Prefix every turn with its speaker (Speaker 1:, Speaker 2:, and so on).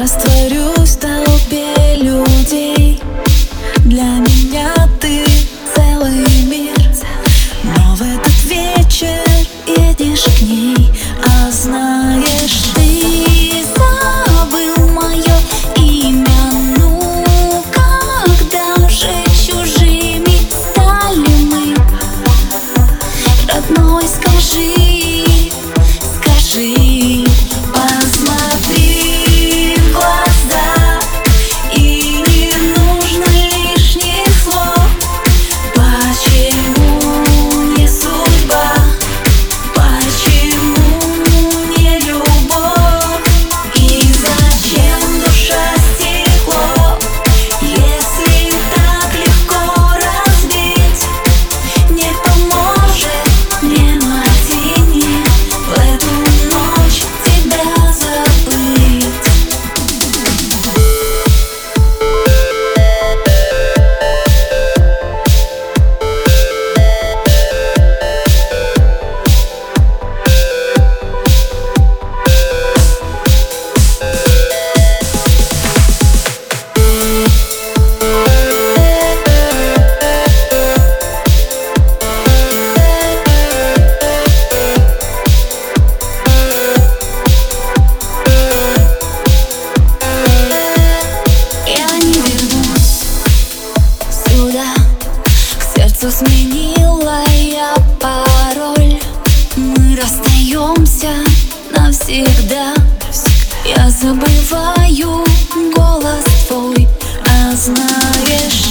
Speaker 1: растворюсь в толпе людей. Для меня ты целый мир. Но в этот вечер едешь к ней А знаешь ты забыл мое имя. Ну когда же чужими стали мы? Родной скажи, Сменила я пароль. Мы расстаемся навсегда. Я забываю голос твой А знаешь